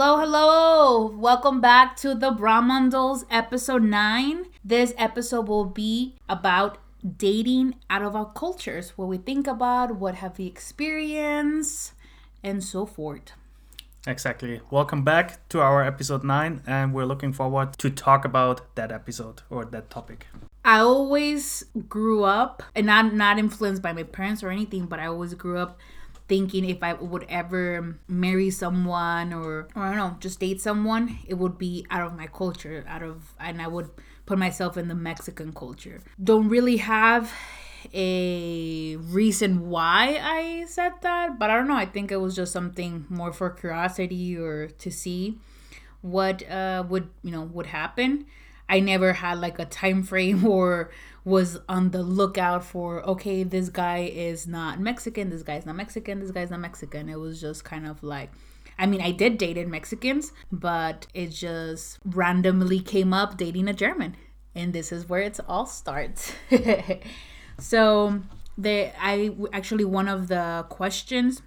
Hello, hello. Welcome back to the Brahmandals episode 9. This episode will be about dating out of our cultures, what we think about, what have we experienced, and so forth. Exactly. Welcome back to our episode 9 and we're looking forward to talk about that episode or that topic. I always grew up and I'm not influenced by my parents or anything, but I always grew up thinking if I would ever marry someone or, or I don't know, just date someone, it would be out of my culture, out of, and I would put myself in the Mexican culture. Don't really have a reason why I said that, but I don't know. I think it was just something more for curiosity or to see what uh, would you know would happen. I never had like a time frame or was on the lookout for okay this guy is not mexican this guy's not mexican this guy's not mexican. It was just kind of like i mean i did date in mexicans but it just randomly came up dating a german and this is where it all starts. So the i actually one of the questions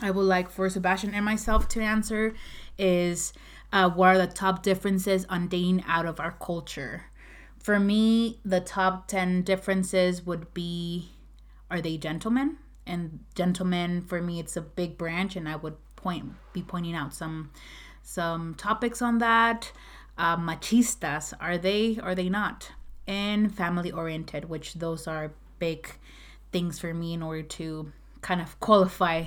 i would like for sebastian and myself to answer is uh, what are the top differences on dating out of our culture for me, the top 10 differences would be are they gentlemen? And gentlemen for me it's a big branch and I would point be pointing out some some topics on that. Uh, machistas, are they are they not? And family oriented, which those are big things for me in order to kind of qualify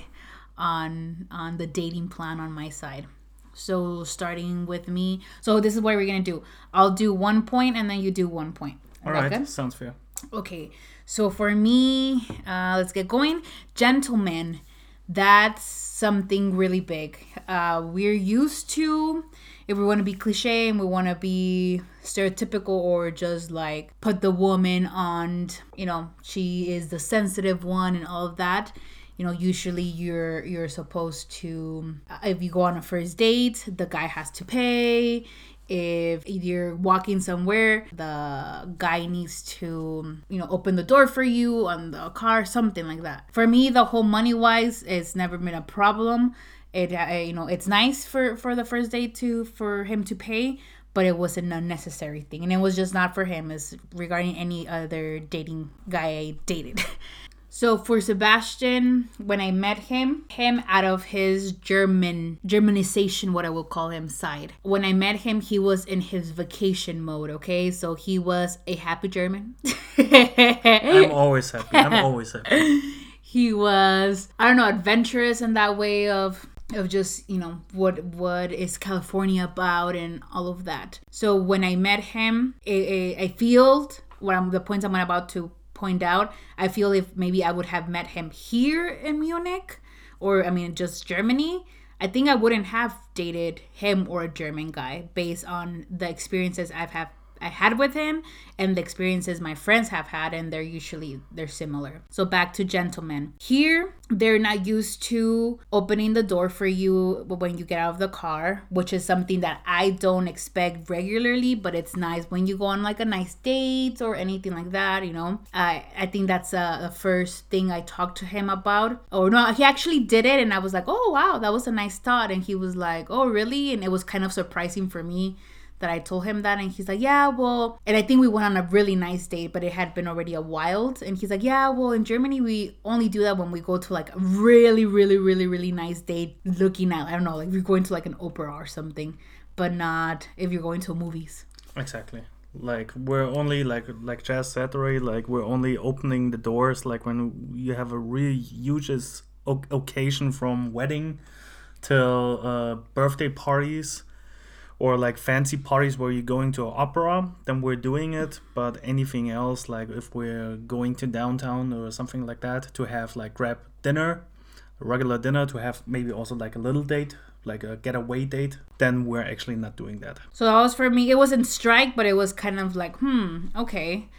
on on the dating plan on my side. So starting with me. So this is what we're gonna do. I'll do one point and then you do one point. All right, good? sounds fair. Okay, so for me, uh, let's get going. Gentlemen, that's something really big. Uh, we're used to if we want to be cliche and we want to be stereotypical or just like put the woman on, you know, she is the sensitive one and all of that you know usually you're you're supposed to uh, if you go on a first date the guy has to pay. If you're walking somewhere the guy needs to you know open the door for you on the car something like that. For me the whole money wise it's never been a problem. It uh, you know it's nice for for the first date to for him to pay but it was an unnecessary thing. And it was just not for him. As regarding any other dating guy i dated So for Sebastian, when I met him, him out of his German Germanization, what I will call him, side. When I met him, he was in his vacation mode. Okay, so he was a happy German. I'm always happy. I'm always happy. he was, I don't know, adventurous in that way of of just you know what what is california about and all of that so when i met him i, I feel what i'm the points i'm about to point out. I feel if maybe I would have met him here in Munich or I mean just Germany, I think I wouldn't have dated him or a German guy based on the experiences I've have I had with him and the experiences my friends have had and they're usually they're similar. So back to gentlemen. Here they're not used to opening the door for you when you get out of the car, which is something that I don't expect regularly, but it's nice when you go on like a nice date or anything like that, you know. I I think that's uh, the first thing I talked to him about. Or no, he actually did it and I was like, "Oh, wow, that was a nice thought." And he was like, "Oh, really?" And it was kind of surprising for me that I told him that and he's like, "Yeah, well." And I think we went on a really nice date, but it had been already a wild and he's like, "Yeah, well, in Germany we only do that when we go to like a really really really really nice date looking at I don't know, like we're going to like an opera or something, but not if you're going to movies." Exactly like we're only like like Jazz said already like we're only opening the doors like when you have a really huge occasion from wedding till uh, birthday parties or like fancy parties where you're going to an opera, then we're doing it. But anything else, like if we're going to downtown or something like that to have like grab dinner, regular dinner, to have maybe also like a little date, like a getaway date, then we're actually not doing that. So that was for me. It wasn't strike, but it was kind of like, hmm, okay.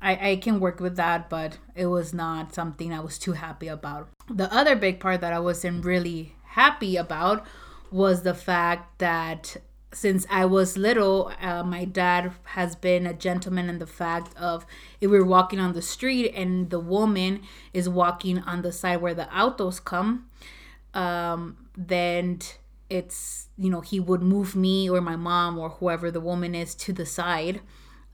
I, I can work with that, but it was not something I was too happy about. The other big part that I wasn't really happy about was the fact that since I was little, uh, my dad has been a gentleman in the fact of if we're walking on the street and the woman is walking on the side where the autos come, um, then it's you know he would move me or my mom or whoever the woman is to the side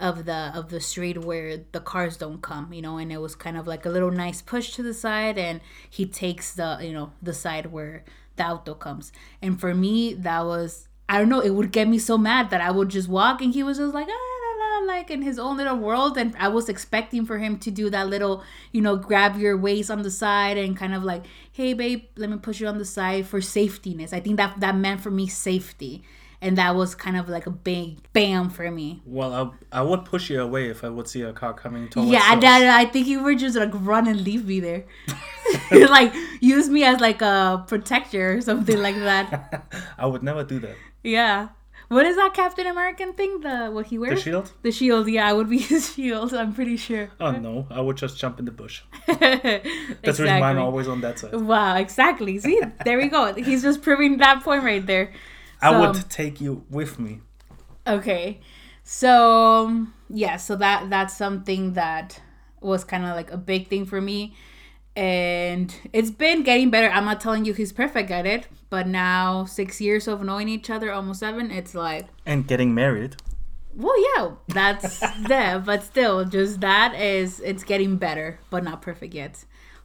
of the of the street where the cars don't come you know and it was kind of like a little nice push to the side and he takes the you know the side where the auto comes. And for me that was i don't know it would get me so mad that i would just walk and he was just like ah, like in his own little world and i was expecting for him to do that little you know grab your waist on the side and kind of like hey babe let me push you on the side for safetyness i think that that meant for me safety and that was kind of like a big bam for me. Well, I, I would push you away if I would see a car coming towards Yeah. I, I think you were just like run and leave me there, like use me as like a protector or something like that. I would never do that. Yeah. What is that Captain American thing? The what he wears? The shield. The shield. Yeah, I would be his shield. I'm pretty sure. Oh no, I would just jump in the bush. That's exactly. reason mine always on that side. Wow, exactly. See, there we go. He's just proving that point right there. I would take you with me. Okay. So yeah, so that that's something that was kind of like a big thing for me. And it's been getting better. I'm not telling you he's perfect at it, but now six years of knowing each other, almost seven, it's like And getting married. Well, yeah, that's there, but still, just that is it's getting better, but not perfect yet.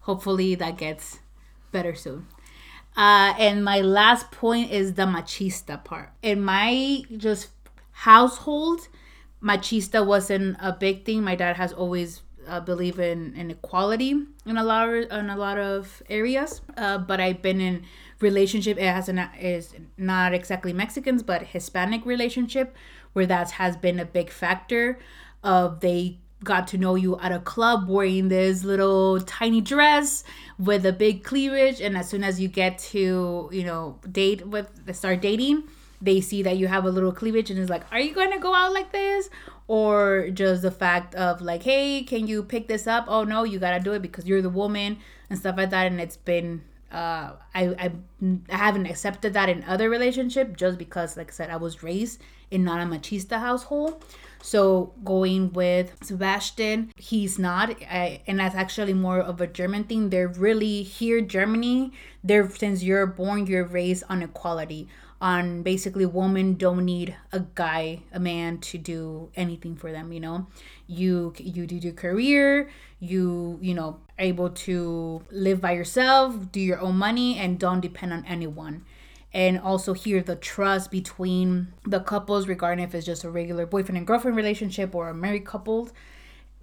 Hopefully that gets better soon. Uh, and my last point is the machista part. In my just household, machista wasn't a big thing. My dad has always uh, believe in, in equality in a lot of, in a lot of areas. Uh, but I've been in relationship. It has an, is not exactly Mexicans, but Hispanic relationship where that has been a big factor. Of they got to know you at a club wearing this little tiny dress with a big cleavage and as soon as you get to you know date with start dating they see that you have a little cleavage and it's like are you going to go out like this or just the fact of like hey can you pick this up oh no you got to do it because you're the woman and stuff like that and it's been uh, I, I I haven't accepted that in other relationship just because like I said I was raised in not a machista household so going with Sebastian, he's not, I, and that's actually more of a German thing. They're really here, Germany. They're since you're born, you're raised on equality. On basically, women don't need a guy, a man, to do anything for them. You know, you you do your career, you you know able to live by yourself, do your own money, and don't depend on anyone. And also hear the trust between the couples regarding if it's just a regular boyfriend and girlfriend relationship or a married couple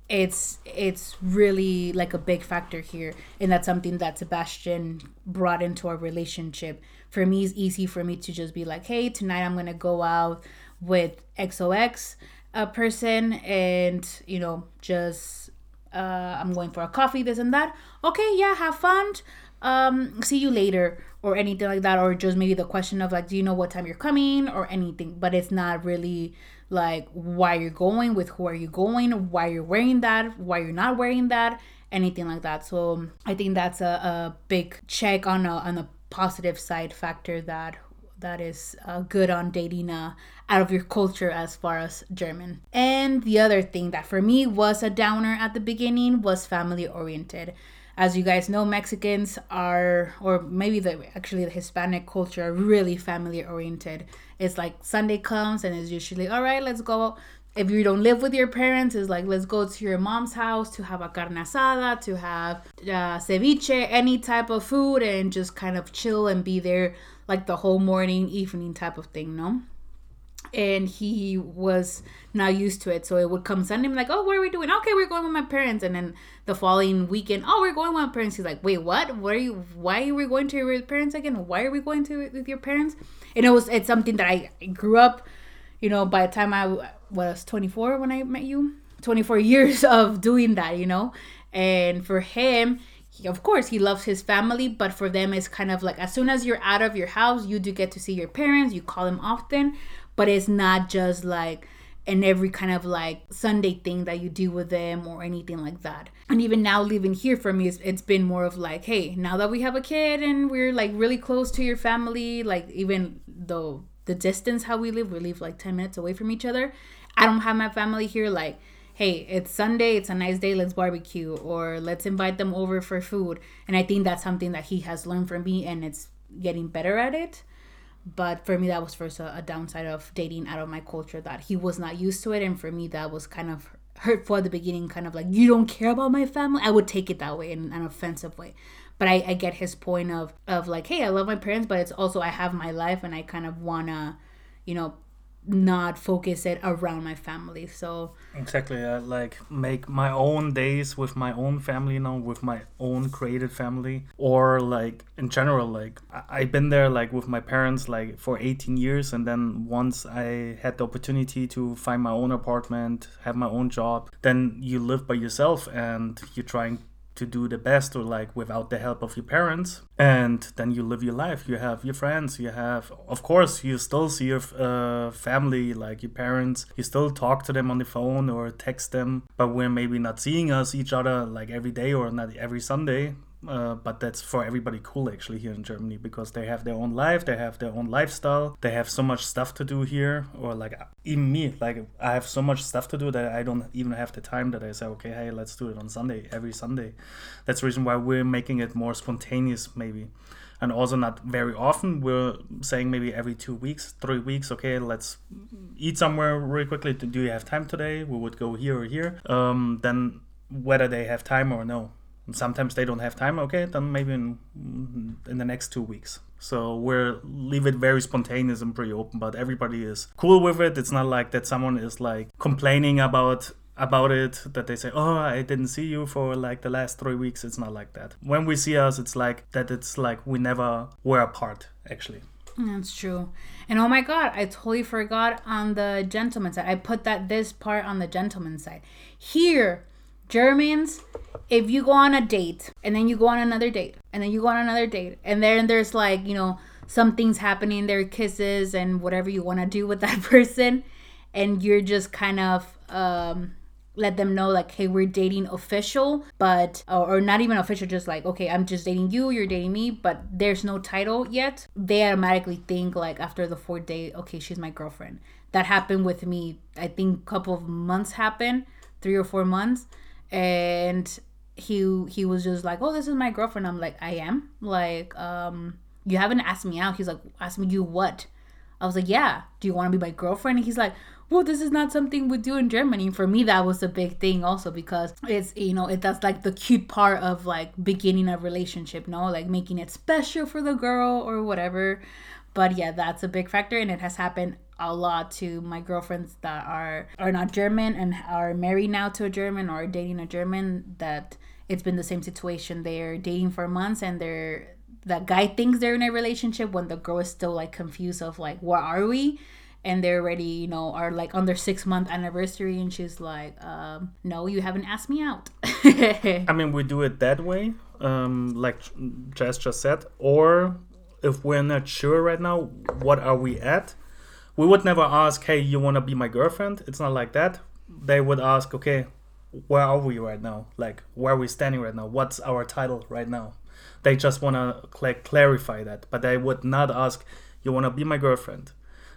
it's it's really like a big factor here. And that's something that sebastian brought into our relationship. For me it's easy for me to just be like hey tonight i'm gonna go out with xox a person and you know just uh, i'm going for a coffee this and that. Okay yeah have fun. Um see you later or anything like that or just maybe the question of like do you know what time you're coming or anything. But it's not really like why you're going with who are you going why you're wearing that why you're not wearing that anything like that. So i think that's a, a big check on a on a positive side factor that that is uh, good on dating uh, out of your culture as far as German. And the other thing that for me was a downer at the beginning was family oriented as you guys know, Mexicans are, or maybe the actually the Hispanic culture, are really family oriented. It's like Sunday comes and it's usually all right. Let's go. If you don't live with your parents, it's like let's go to your mom's house to have a carne asada, to have uh, ceviche, any type of food, and just kind of chill and be there like the whole morning, evening type of thing. No and he was not used to it. So it would come Sunday, like, oh, what are we doing? Okay, we're going with my parents. And then the following weekend, oh, we're going with my parents. He's like, wait, what? What are you? Why are we going to your parents again? Why are we going to with your parents? And it was it's something that I grew up, you know. By the time I was 24 when I met you, 24 years of doing that, you know. And for him, he, of course he loves his family but for them it's kind of like as soon as you're out of your house you do get to see your parents you call them often but it's not just like in every kind of like Sunday thing that you do with them or anything like that. And even now living here for me, it's, it's been more of like, hey, now that we have a kid and we're like really close to your family, like even though the distance how we live, we live like 10 minutes away from each other. I don't have my family here like, hey, it's Sunday, it's a nice day, let's barbecue or let's invite them over for food. And I think that's something that he has learned from me and it's getting better at it. But for me that was first a, a downside of dating out of my culture that he was not used to it. And for me that was kind of hurtful at the beginning kind of like you don't care about my family? I would take it that way in an offensive way. But I, I get his point of of like hey i love my parents but it's also i have my life and i kind of wanna you know not focus it around my family so. Exactly I like make my own days with my own family you know with my own created family. Or like in general like I- i've been there like with my parents like for 18 years and then once i had the opportunity to find my own apartment have my own job then you live by yourself and you're trying to do the best or like without the help of your parents and then you live your life. You have your friends you have of course you still see your uh, family like your parents. You still talk to them on the phone or text them but we're maybe not seeing us each other like every day or not every sunday uh, but that's for everybody cool actually here in Germany because they have their own life, they have their own lifestyle, they have so much stuff to do here. Or like even me, like I have so much stuff to do that I don't even have the time that I say, okay, hey, let's do it on Sunday, every Sunday. That's the reason why we're making it more spontaneous, maybe. And also not very often. We're saying maybe every two weeks, three weeks. Okay, let's eat somewhere really quickly. Do you have time today? We would go here or here. Um, then whether they have time or no sometimes they don't have time okay then maybe in in the next two weeks so we're leave it very spontaneous and pretty open but everybody is cool with it it's not like that someone is like complaining about about it that they say oh i didn't see you for like the last three weeks it's not like that when we see us it's like that it's like we never were apart actually That's true. And oh my god, I totally forgot on the gentleman side. I put that this part on the gentleman side. Here, Germans, if you go on a date and then you go on another date and then you go on another date and then there's like, you know, some things happening, there are kisses and whatever you want to do with that person and you're just kind of um let them know like hey we're dating official but or, not even official just like okay i'm just dating you you're dating me but there's no title yet they automatically think like after the fourth date okay she's my girlfriend. That happened with me i think a couple of months happened three or four months and he he was just like oh this is my girlfriend. I'm like i am? Like um you haven't asked me out. He's like ask me you what? I was like yeah do you want to be my girlfriend? And he's like well this is not something we do in germany. For me that was a big thing also because it's you know it that's like the cute part of like beginning a relationship no? Like making it special for the girl or whatever. But yeah that's a big factor and it has happened a lot to my girlfriends that are are not german and are married now to a german or dating a german that it's been the same situation. They're dating for months and they're the guy thinks they're in a relationship when the girl is still like confused of like what are we? And they're already you know are like on their six month anniversary and she's like um, no you haven't asked me out. I mean, we do it that way, um, like Jess just said, or if we're not sure right now, what are we at? We would never ask, hey, you want to be my girlfriend? It's not like that. They would ask, okay, where are we right now? Like, where are we standing right now? What's our title right now? They just want to cl- clarify that, but they would not ask, you want to be my girlfriend?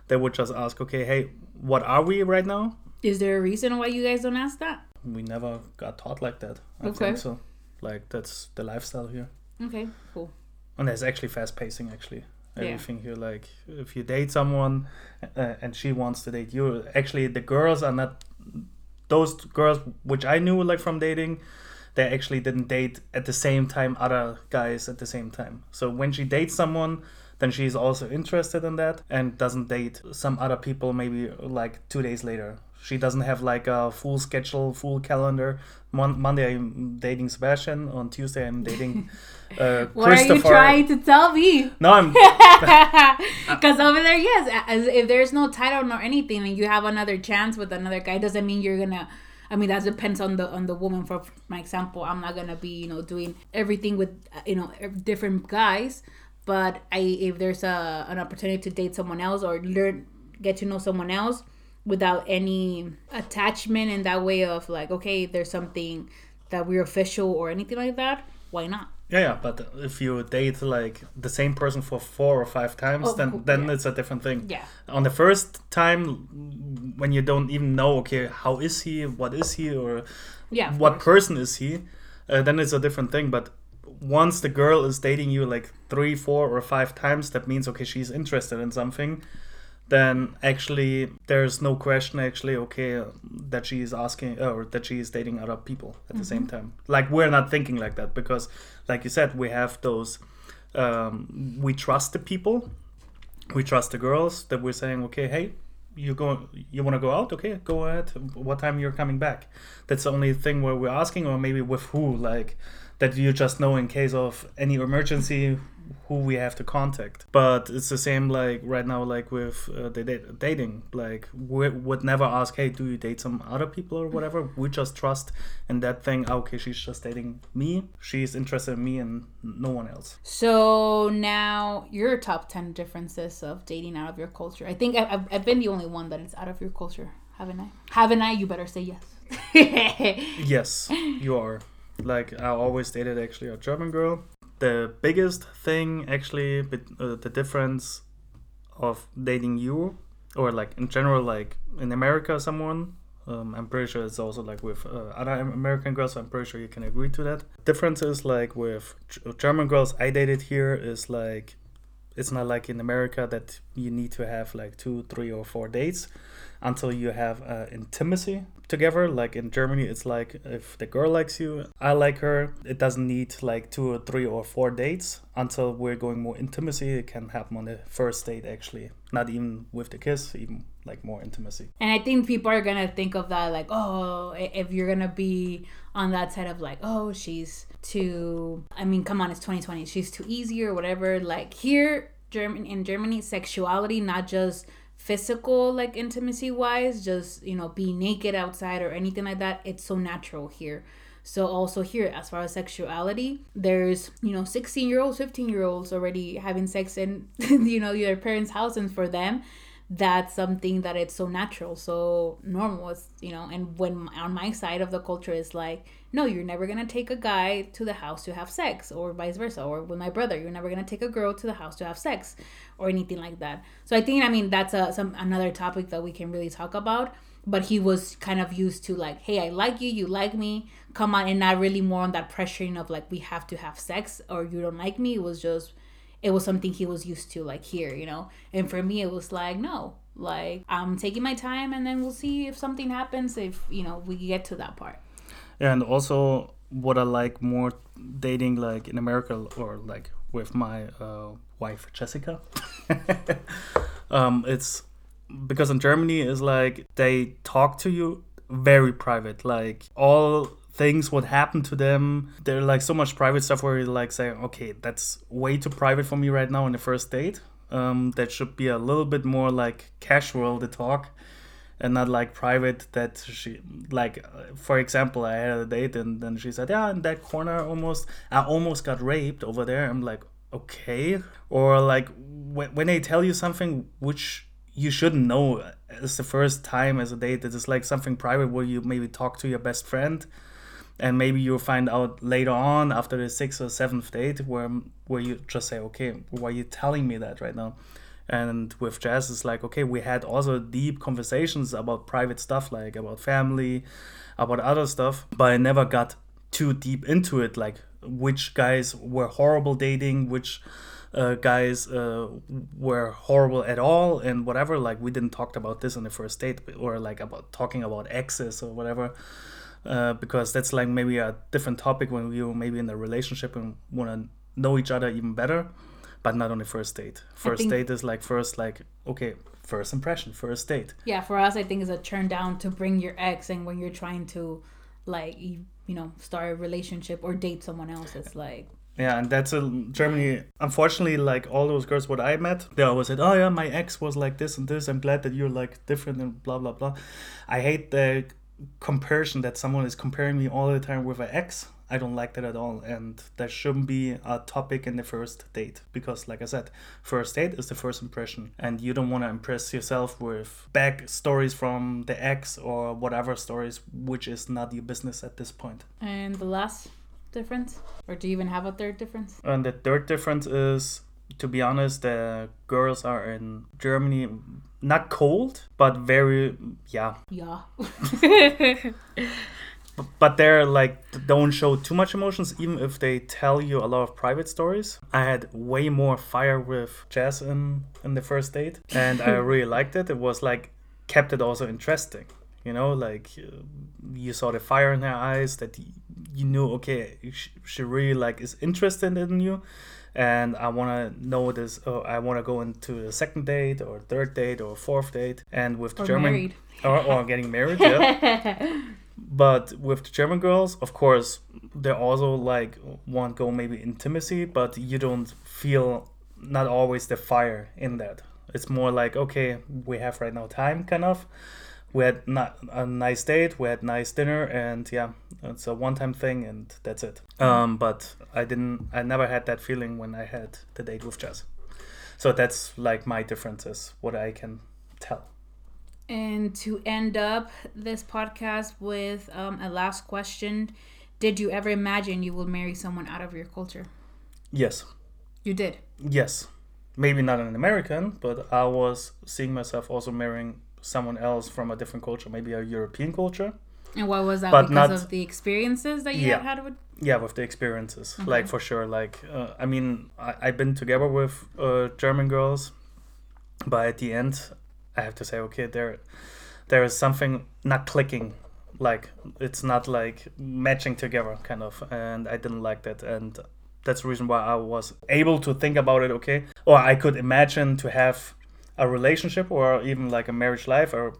They would just ask, okay, hey, what are we right now? is there a reason why you guys don't ask that We never got taught like that. I Okay. think so. Like, that's the lifestyle here. okay cool and it's actually fast pacing actually Yeah. everything here like. If you date someone uh, and she wants to date you actually the girls are not those girls which i knew like from dating they actually didn't date at the same time other guys at the same time. So when she dates someone then she's also interested in that and doesn't date some other people maybe like two days later she doesn't have like a full schedule full calendar Mon- monday i'm dating sebastian on tuesday i'm dating uh, what are you trying to tell me No, I'm. Because over there, yes, as if there's no title nor anything, and you have another chance with another guy, doesn't mean you're gonna. I mean, that depends on the on the woman. For my example, I'm not gonna be you know doing everything with uh, you know different guys, but I if there's a an opportunity to date someone else or learn get to know someone else without any attachment in that way of like okay, there's something that we're official or anything like that. Why not? Yeah, yeah, but if you date like the same person for four or five times, Oh, then then yeah. it's a different thing. Yeah. On the first time, when you don't even know, okay, how is he? What is he? Or Yeah. what course. person is he? Uh, then it's a different thing. But once the girl is dating you like three, four, or five times, that means okay, she's interested in something. Then actually, there's no question. Actually, okay, that she is asking or that she is dating other people at the same time. Like we're not thinking like that because, like you said, we have those. Um, we trust the people. We trust the girls that we're saying, okay, hey, you go you want to go out okay go ahead what time you're coming back that's the only thing where we're asking or maybe with who like that you just know in case of any emergency who we have to contact but it's the same like right now like with uh, the da- dating like we would never ask hey do you date some other people or whatever we just trust in that thing "Ah, okay she's just dating me she's interested in me and no one else So now your top 10 differences of dating out of your culture. I think I've, I've been the only one that is out of your culture, haven't I? Haven't I? You better say yes. Yes, you are. Like I always dated actually a German girl. The biggest thing actually, uh, the difference of dating you, or like in general, like in America, someone. Um, I'm pretty sure it's also like with uh, other American girls. I'm pretty sure you can agree to that. Difference is like with German girls I dated here is like it's not like in America that you need to have like two, three, or four dates until you have uh, intimacy together. Like in Germany, it's like if the girl likes you, I like her. It doesn't need like two or three or four dates until we're going more intimacy. It can happen on the first date actually, not even with the kiss, even like more intimacy. And I think people are gonna think of that like, oh, if you're gonna be on that side of like, oh, she's too. I mean, come on, it's 2020. She's too easy or whatever. Like here, German in Germany, sexuality, not just physical like intimacy wise, just you know, being naked outside or anything like that. It's so natural here. So also here, as far as sexuality, there's you know 16 year olds, 15 year olds already having sex in you know your parents' house, and for them, that's something that it's so natural so normal it's you know and when on my side of the culture is like no you're never gonna take a guy to the house to have sex or vice versa or with my brother you're never gonna take a girl to the house to have sex or anything like that. So i think i mean that's a some another topic that we can really talk about but he was kind of used to like hey i like you you like me come on and not really more on that pressuring of like we have to have sex or you don't like me it was just it was something he was used to like here you know? And for me it was like no like i'm taking my time and then we'll see if something happens if you know we get to that part. And also, what I like more dating like in America or like with my uh, wife Jessica, um, it's because in Germany is like they talk to you very private, like all things what happened to them. They're like so much private stuff where you like say, okay, that's way too private for me right now in the first date. Um, that should be a little bit more like casual the talk and not like private that she like uh, for example i had a date and then she said yeah in that corner almost i almost got raped over there i'm like okay or like when, when they tell you something which you shouldn't know it's the first time as a date that it is like something private where you maybe talk to your best friend and maybe you'll find out later on after the sixth or seventh date where where you just say okay why are you telling me that right now? And with jazz it's like okay we had also deep conversations about private stuff like about family about other stuff but i never got too deep into it like which guys were horrible dating which uh, guys uh, were horrible at all and whatever. Like we didn't talk about this on the first date or like about talking about exes or whatever uh, because that's like maybe a different topic when were maybe in a relationship and want to know each other even better but not on the first date first think- date is like first like okay first impression first date yeah for us i think it's a turn down to bring your ex and when you're trying to like you, you know start a relationship or date someone else it's like Yeah, and that's a Germany. Unfortunately, like all those girls what I met, they always said, "Oh yeah, my ex was like this and this. I'm glad that you're like different and blah blah blah." I hate the comparison that someone is comparing me all the time with an ex. I don't like that at all, and that shouldn't be a topic in the first date because, like I said, first date is the first impression, and you don't want to impress yourself with back stories from the ex or whatever stories, which is not your business at this point. and the last difference or do you even have a third difference And the third difference is, to be honest, the girls are in Germany not cold, but very, yeah, yeah But they're like don't show too much emotions, even if they tell you a lot of private stories. I had way more fire with Jazz in in the first date, and I really liked it. It was like kept it also interesting. You know, like uh, you saw the fire in her eyes that you knew. Okay, sh- she really like is interested in you, and I want to know this. Oh, I want to go into a second date or third date or fourth date, and with the Or German married. or, or getting married. Yeah. but with the German girls, of course, they also like want go maybe intimacy, but you don't feel not always the fire in that. It's more like okay, we have right now time, kind of. We had not a nice date, we had nice dinner, and yeah, it's a one-time thing, and that's it. Um, but I didn't, I never had that feeling when I had the date with Jazz. So that's like my differences, what I can tell. And to end up this podcast with um, a last question Did you ever imagine you will marry someone out of your culture? Yes. You did. Yes. Maybe not an American, but I was seeing myself also marrying someone else from a different culture, maybe a European culture. And what was that? But because not- of the experiences that you Yeah. had with. Yeah, with the experiences, like for sure. Like, uh, I mean, I, I've been together with uh, German girls, but at the end, I have to say, okay, there, there is something not clicking. Like, it's not like matching together, kind of, and I didn't like that, and that's the reason why I was able to think about it. Okay, or I could imagine to have a relationship or even like a marriage life or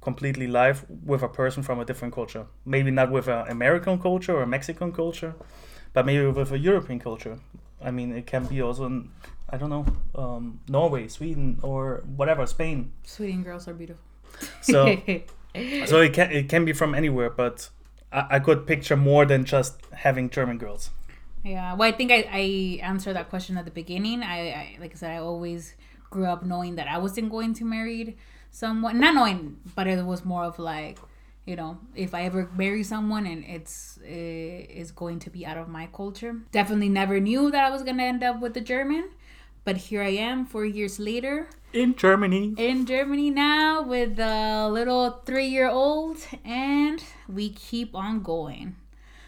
completely life with a person from a different culture. Maybe not with an American culture or a Mexican culture, but maybe with a European culture. I mean, it can be also, in, I don't know, um, Norway, Sweden, or whatever, Spain. Sweden girls are beautiful. So, so it can it can be from anywhere, but I, I could picture more than just having German girls. Yeah, well, I think I, I answered that question at the beginning. I, I like I said, I always grew up knowing that I wasn't going to marry someone, not knowing, but it was more of like, you know, if I ever marry someone and it's it is going to be out of my culture. Definitely never knew that I was gonna end up with the German, but here I am, four years later In Germany. in Germany now with a little three year old, and we keep on going.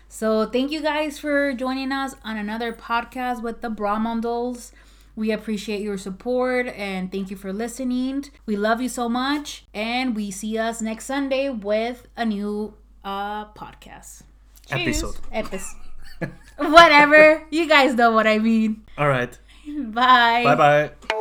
So, thank you guys for joining us on another podcast with the Brahmandals. We appreciate your support and thank you for listening. We love you so much, and we see us next Sunday with a new uh podcast. Episode. Episode. Whatever. You guys know what I mean. All right. Bye. Bye bye.